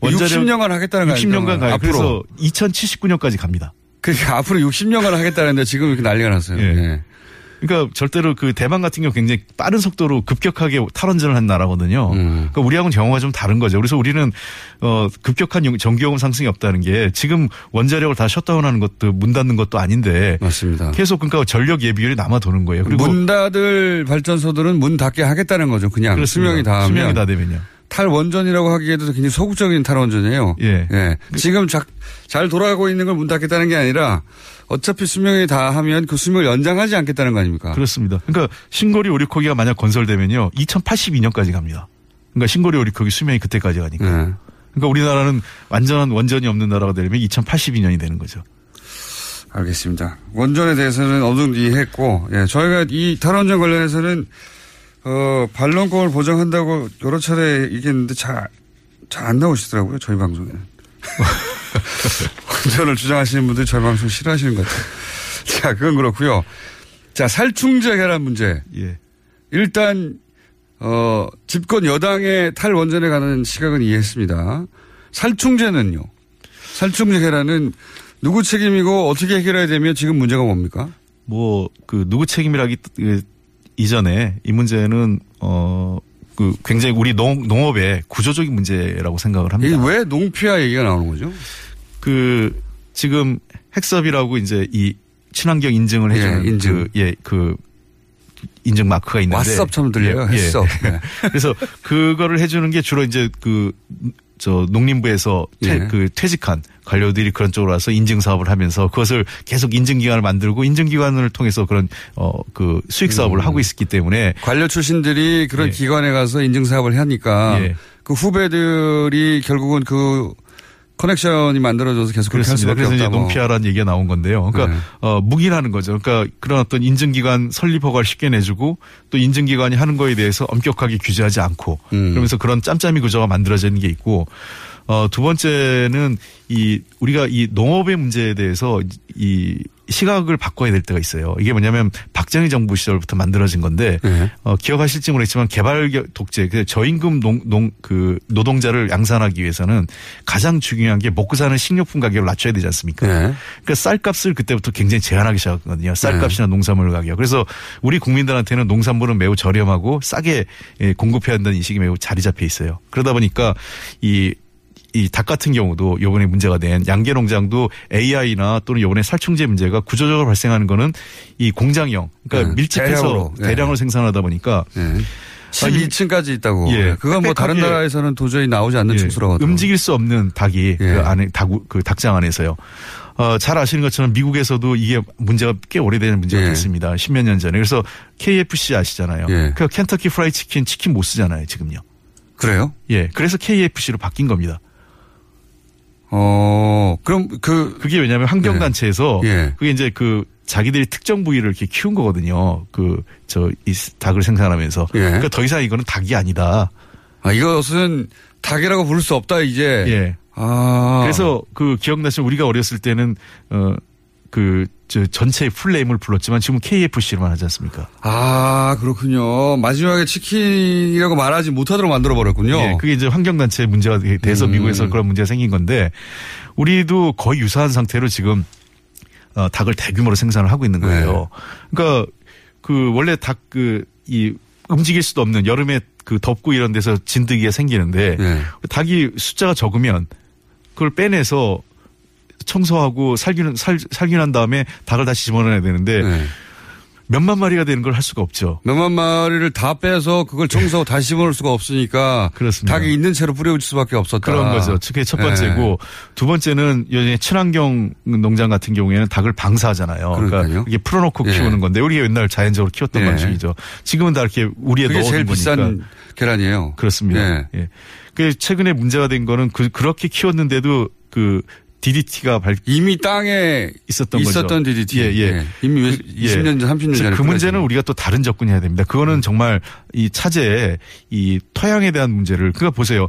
60년간 하겠다는 거 60년간 아닙니까? 가요. 그래서 앞으로. 2079년까지 갑니다. 그러니까 앞으로 60년간 하겠다는데 지금 이렇게 난리가 났어요. 예. 그러니까 절대로 그 대만 같은 경우 굉장히 빠른 속도로 급격하게 탈원전을 한 나라거든요. 음. 그러니까 우리하고는 경우가 좀 다른 거죠. 그래서 우리는 어 급격한 용- 전기요금 상승이 없다는 게 지금 원자력을 다 셧다운하는 것도 문 닫는 것도 아닌데 맞습니다. 계속 그러니까 전력 예비율이 남아 도는 거예요. 그리고 문 닫을 발전소들은 문 닫게 하겠다는 거죠. 그냥 그렇습니다. 수명이 다 수명이 다 되면요. 탈원전이라고 하기에도 굉장히 소극적인 탈원전이에요. 예. 지금 자- 잘 돌아가고 있는 걸 문 닫겠다는 게 아니라 어차피 수명이 다 하면 그 수명을 연장하지 않겠다는 거 아닙니까? 그렇습니다. 그러니까 신고리 오리코기가 만약 건설되면요. 2082년까지 갑니다. 그러니까 신고리 오리코기 수명이 그때까지 가니까. 네. 그러니까 우리나라는 완전한 원전이 없는 나라가 되려면 2082년이 되는 거죠. 알겠습니다. 원전에 대해서는 어느 정도 이해했고, 예, 저희가 이 탈원전 관련해서는, 어, 반론권을 보장한다고 여러 차례 얘기했는데 잘, 잘 안 나오시더라고요, 저희 방송에. 원전을 주장하시는 분들이 저희 방송 싫어하시는 것 같아요. 자, 그건 그렇고요 자, 살충제 계란 문제. 예. 일단, 어, 집권 여당의 탈원전에 관한 시각은 이해했습니다. 살충제는요? 살충제 계란은 누구 책임이고 어떻게 해결해야 되며 지금 문제가 뭡니까? 뭐 그 누구 책임이라기 그 이전에 이 문제는 어 그 굉장히 우리 농, 농업의 구조적인 문제라고 생각을 합니다. 이게 왜 농피아 얘기가 나오는 거죠? 그 지금 핵섭이라고 이제 이 친환경 인증을 해주는 예, 인증. 그, 예, 그 인증 마크가 있는데 왓썹처럼 들려요, 예, 예. 네. 그래서 그거를 해주는 게 주로 이제 그 저 농림부에서 퇴, 예. 그 퇴직한 관료들이 그런 쪽으로 와서 인증 사업을 하면서 그것을 계속 인증 기관을 만들고 인증 기관을 통해서 그런 어 그 수익 사업을 음. 하고 있기 때문에 관료 출신들이 그런 예. 기관에 가서 인증 사업을 하니까 예. 그 후배들이 결국은 그 커넥션이 만들어져서 계속 그렇게. 수밖에 그래서 이제 없다. 뭐. 농피아라는 얘기가 나온 건데요. 그러니까 네. 어, 묵인하는 거죠. 그러니까 그런 어떤 인증기관 설립 허가를 쉽게 내주고 또 인증기관이 하는 거에 대해서 엄격하게 규제하지 않고 음. 그러면서 그런 짬짬이 구조가 만들어지는 게 있고 어, 두 번째는 이 우리가 이 농업의 문제에 대해서 이 시각을 바꿔야 될 때가 있어요. 이게 뭐냐면 박정희 정부 시절부터 만들어진 건데 네. 어, 기억하실지 모르겠지만 개발 겨- 독재, 그 저임금 농, 농, 그 노동자를 양산하기 위해서는 가장 중요한 게 먹고 사는 식료품 가격을 낮춰야 되지 않습니까? 네. 그러니까 쌀값을 그때부터 굉장히 제한하기 시작했거든요. 쌀값이나 농산물 가격. 그래서 우리 국민들한테는 농산물은 매우 저렴하고 싸게 예, 공급해야 한다는 인식이 매우 자리 잡혀 있어요. 그러다 보니까 이 이 닭 같은 경우도 요번에 문제가 된 양계 농장도 AI나 또는 요번에 살충제 문제가 구조적으로 발생하는 거는 이 공장형 그러니까 네, 밀집해서 대량으로. 네. 대량으로 생산하다 보니까 네. 12층까지 있다고. 예. 그건 뭐 다른 나라에서는 도저히 나오지 않는 예, 하더라고요. 움직일 수 없는 닭이 예. 그 안에 닭, 그 닭장 안에서요. 어, 잘 아시는 것처럼 미국에서도 이게 문제가 꽤 오래된 문제가 예. 됐습니다. 십몇 년 전에. 그래서 KFC 아시잖아요. 예. 그 켄터키 프라이 치킨 치킨 못 쓰잖아요, 지금요. 그래요? 예. 그래서 KFC로 바뀐 겁니다. 어, 그럼 그 그게 왜냐하면 환경단체에서 예. 그게 이제 그 자기들이 특정 부위를 이렇게 키운 거거든요. 그, 저, 이 닭을 생산하면서. 예. 그러니까 더 이상 이거는 닭이 아니다. 아, 이것은 닭이라고 부를 수 없다 이제. 예. 아. 그래서 그 기억나시면 우리가 어렸을 때는 어, 그, 저 전체 풀네임을 불렀지만 지금 KFC로만 하지 않습니까? 아, 그렇군요. 마지막에 치킨이라고 말하지 못하도록 만들어 버렸군요. 예, 그게 이제 환경단체 문제가 돼서 음. 미국에서 그런 문제가 생긴 건데 우리도 거의 유사한 상태로 지금 어, 닭을 대규모로 생산을 하고 있는 거예요. 그러니까 그 원래 닭 그 이 움직일 수도 없는 여름에 그 덥고 이런 데서 진드기가 생기는데 예. 닭이 숫자가 적으면 그걸 빼내서 청소하고 살균 살, 살균한 다음에 닭을 다시 집어넣어야 되는데 네. 몇만 마리가 되는 걸 할 수가 없죠. 몇만 마리를 다 빼서 그걸 청소하고 다시 집어넣을 수가 없으니까 그렇습니다. 닭이 있는 채로 뿌려줄 수밖에 없었다. 그런 거죠. 그게 첫 번째고 네. 두 번째는 여전히 친환경 농장 같은 경우에는 닭을 방사하잖아요. 그러니까 그러니까요. 이게 풀어놓고 예. 키우는 건데 우리가 옛날 자연적으로 키웠던 예. 방식이죠. 지금은 다 이렇게 우리에 넣어둔 제일 거니까. 비싼 계란이에요. 그렇습니다. 예. 예. 그 최근에 문제가 된 거는 그 그렇게 키웠는데도 그 DDT가 발 이미 땅에 있었던 있었던 거죠. DDT. 예, 예. 예. 이미 몇- 그, 20년 전, 30년 전에 그 문제는 우리가 또 다른 접근해야 됩니다. 그거는 정말 이 차제에 이 토양에 대한 문제를 그러니까 보세요.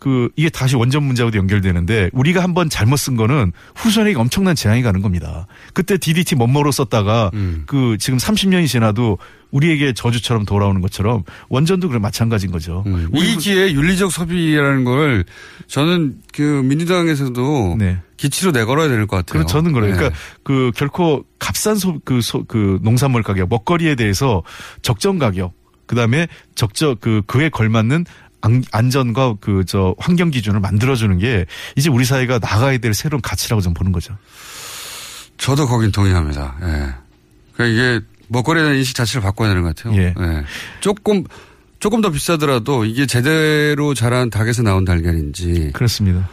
그 이게 다시 원전 문제하고도 연결되는데 우리가 한번 잘못 쓴 거는 후손에게 엄청난 재앙이 가는 겁니다. 그때 DDT 멋모로 썼다가 음. 그 지금 30년이 지나도 우리에게 저주처럼 돌아오는 것처럼 원전도 그래 마찬가지인 거죠. 음. 이 기회에 윤리적 소비라는 걸 저는 그 민주당에서도 기치로 내걸어야 될 것 같아요. 그럼 저는 그래요. 네. 그러니까 그 결코 값싼 소, 그, 소, 그 농산물 가격, 먹거리에 대해서 적정 가격, 그 다음에 적정, 그, 그에 걸맞는 안- 안전과 그, 저, 환경 기준을 만들어주는 게 이제 우리 사회가 나가야 될 새로운 가치라고 저는 보는 거죠. 저도 거긴 동의합니다. 예. 그러니까 이게 먹거리에 대한 인식 자체를 바꿔야 되는 것 같아요. 예. 조금 조금 더 비싸더라도 이게 제대로 자란 닭에서 나온 달걀인지 그렇습니다.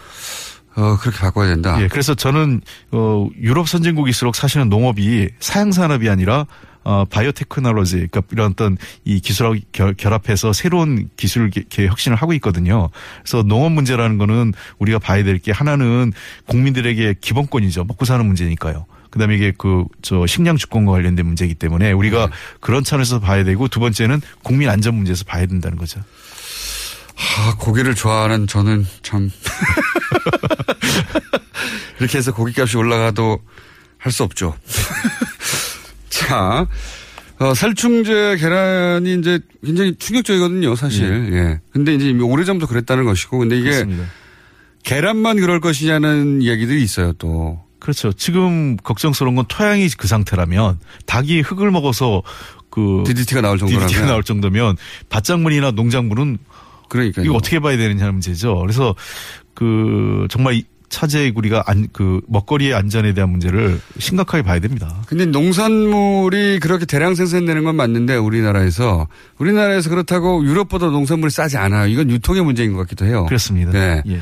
어 그렇게 바꿔야 된다. 예, 그래서 저는, 어, 유럽 선진국일수록 사실은 농업이 사양산업이 아니라 어, 바이오테크놀로지, 그러니까 이런 어떤 이 기술하고 결, 결합해서 새로운 기술 개- 개- 혁신을 하고 있거든요. 그래서 농업 문제라는 거는 우리가 봐야 될 게 하나는 국민들에게 기본권이죠. 먹고 사는 문제니까요. 그다음에 이게 그 저 식량 주권과 관련된 문제이기 때문에 우리가 그런 차원에서 봐야 되고 두 번째는 국민 안전 문제에서 봐야 된다는 거죠. 아, 고기를 좋아하는 저는 참 이렇게 해서 고기값이 올라가도 할 수 없죠. 자, 어, 살충제 계란이 이제 굉장히 충격적이거든요, 사실. 예. 근데 이제 이미 오래전부터 그랬다는 것이고, 근데 이게 그렇습니다. 계란만 그럴 것이냐는 얘기들이 있어요, 또. 그렇죠. 지금 걱정스러운 건 토양이 그 상태라면 닭이 흙을 먹어서 그 DDT가 나올 정도라면. DDT가 나올 정도면 밭작물이나 농작물은 그러니까 이거 어떻게 봐야 되느냐는 문제죠. 그래서 그 정말 이- 차제 우리가 안, 그 먹거리의 안전에 대한 문제를 심각하게 봐야 됩니다. 근데 농산물이 그렇게 대량 생산되는 건 맞는데 우리나라에서 우리나라에서 그렇다고 유럽보다 농산물이 싸지 않아요. 이건 유통의 문제인 것 같기도 해요. 그렇습니다. 네. 예.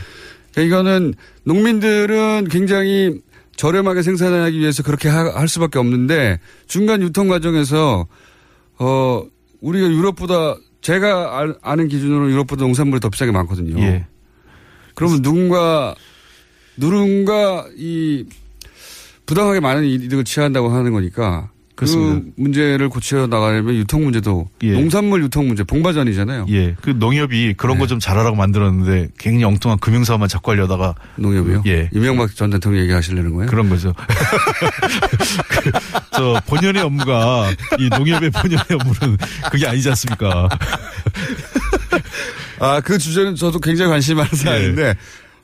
그러니까 이거는 농민들은 굉장히 저렴하게 생산하기 위해서 그렇게 하- 할 수밖에 없는데 중간 유통 과정에서 어 우리가 유럽보다 제가 알- 아는 기준으로 유럽보다 농산물이 더 비싸게 많거든요. 예. 그러면 누군가 누군가 이 부당하게 많은 이득을 취한다고 하는 거니까 그렇습니다. 그 문제를 고쳐 나가려면 유통 문제도 농산물 유통 문제 봉바전이잖아요. 예. 그 농협이 그런 거좀 잘하라고 만들었는데 굉장히 엉뚱한 금융사업만 자꾸 하려다가 농협이요? 예. 이명박 전 대통령 얘기하시려는 거예요? 그런 거죠. 그, 저 본연의 업무가 이 농협의 본연의 업무는 그게 아니지 않습니까? 아, 그 주제는 저도 굉장히 관심이 많은 사안인데,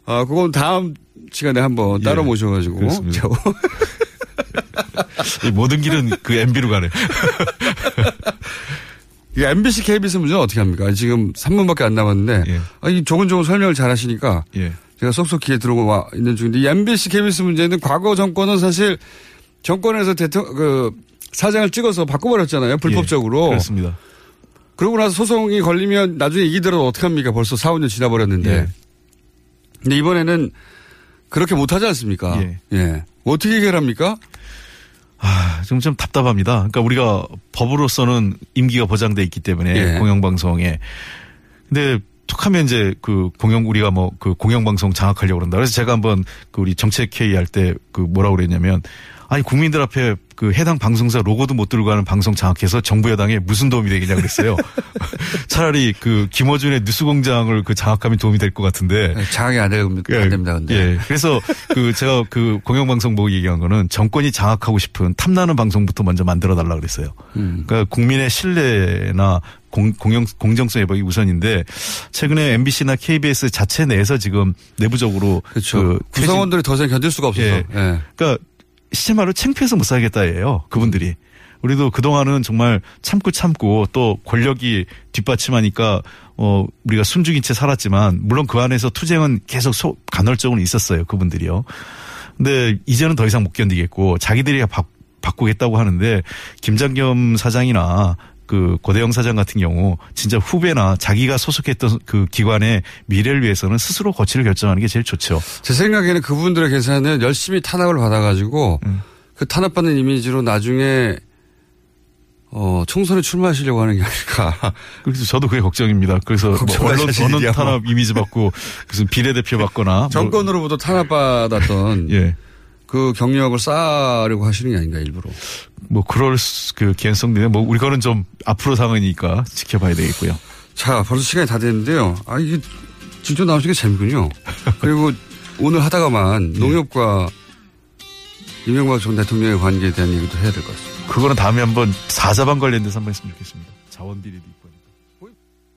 아, 그건 다음 시간에 한번 따로 모셔가지고. 그렇습니다. 저- 이 모든 길은 그 MB로 가네. 이 MBC, KBS 문제는 어떻게 합니까? 지금 3분밖에 안 남았는데, 아, 이 조근조근 설명을 잘 하시니까, 예. 제가 쏙쏙 귀에 들어오고 와 있는 중인데, 이 MBC, KBS 문제는 과거 정권은 사실 정권에서 대통령, 그, 사장을 찍어서 바꿔버렸잖아요. 불법적으로. 예, 그렇습니다. 그러고 나서 소송이 걸리면 나중에 이기더라도 어떡합니까? 벌써 4, 5년 지나버렸는데. 예. 근데 이번에는 그렇게 못하지 않습니까? 예. 어떻게 해결합니까? 아, 지금 좀 답답합니다. 그러니까 우리가 법으로서는 임기가 보장돼 있기 때문에 예. 공영방송에. 근데 툭하면 이제 그 공영 우리가 뭐 그 공영방송 장악하려고 그런다. 그래서 제가 한번 그 우리 정책 회의 할 때 그 뭐라고 그랬냐면 아니 국민들 앞에 그 해당 방송사 로고도 못 들고 가는 방송 장악해서 정부 여당에 무슨 도움이 되겠냐 그랬어요. 차라리 그 김어준의 뉴스공장을 그 장악하면 도움이 될 것 같은데 장악이 안, 됩니다. 안 됩니다. 근데. 예. 그래서 그 제가 그 공영방송 보고 얘기한 거는 정권이 장악하고 싶은 탐나는 방송부터 먼저 만들어 달라 그랬어요. 음. 그러니까 국민의 신뢰나 공, 공영, 공정성 회복이 우선인데 최근에 MBC나 KBS 자체 내에서 지금 내부적으로 그렇죠. 구성원들이 더 이상 견딜 수가 없어서. 예. 예. 그러니까 시체말로 창피해서 못 살겠다예요. 그분들이. 우리도 그동안은 정말 참고 참고 또 권력이 뒷받침하니까 어 우리가 숨죽인 채 살았지만 물론 그 안에서 투쟁은 계속 소, 간헐적으로 있었어요. 그분들이요. 근데 이제는 더 이상 못 견디겠고 자기들이 바, 바꾸겠다고 하는데 김장겸 사장이나 그 고대영 사장 같은 경우 진짜 후배나 자기가 소속했던 그 기관의 미래를 위해서는 스스로 거취를 결정하는 게 제일 좋죠. 제 생각에는 그분들의 계산은 열심히 탄압을 받아가지고 음. 그 탄압받는 이미지로 나중에 어, 총선에 출마하시려고 하는 게 아닐까. 그래서 저도 그게 걱정입니다. 그래서 뭐 걱정할 언론, 탄압 이미지 받고 무슨 비례대표 받거나 뭐 정권으로부터 탄압받았던 예. 그 경력을 쌓으려고 하시는 게 아닌가 일부러. 뭐 그럴 수- 그 개연성들은 뭐 우리 거는 좀 앞으로 상황이니까 지켜봐야 되겠고요. 자, 벌써 시간이 다 됐는데요. 아, 이게 직접 나오시는 게 재밌군요. 그리고 오늘 하다가만 농협과 이명박 전 대통령의 관계에 대한 얘기도 해야 될 것 같습니다. 그거는 다음에 한번 사자방 관련돼서 한번 했으면 좋겠습니다. 자원 있고요.